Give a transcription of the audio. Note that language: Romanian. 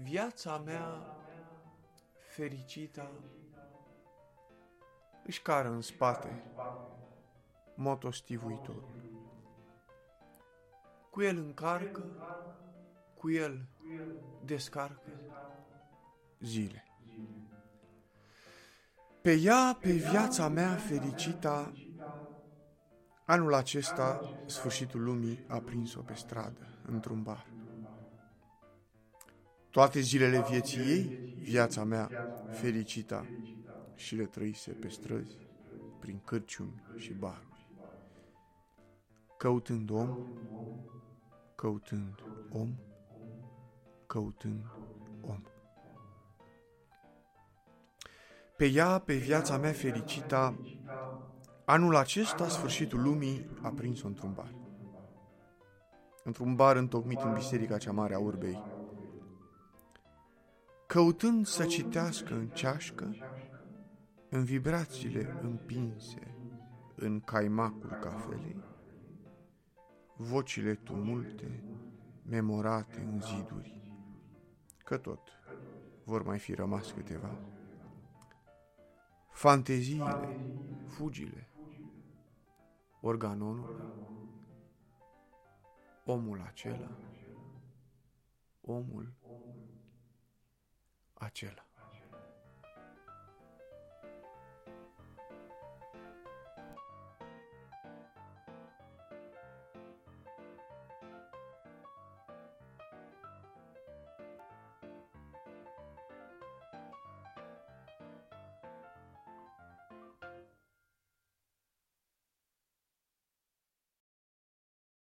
viața mea fericită își cară în spate motostivuitorul. Cu el încarcă, cu el descarcă zile. Pe ea, pe viața mea fericită, anul acesta, sfârșitul lumii a prins-o pe stradă, într-un bar. Toate zilele vieții ei, viața mea fericită, și le trăise pe străzi, prin cârciumi și baruri. Căutând om, căutând om, căutând om. Pe ea, pe viața mea fericită, anul acesta, sfârșitul lumii, a prins-o într-un bar. Într-un bar întocmit în biserica cea mare a urbei. Căutând să citească în ceașcă, în vibrațiile împinse în caimacul cafelei, vocile tumulte, memorate în ziduri, că tot vor mai fi rămas câteva. Fanteziile, fugile, organonul, omul acela, omul acela.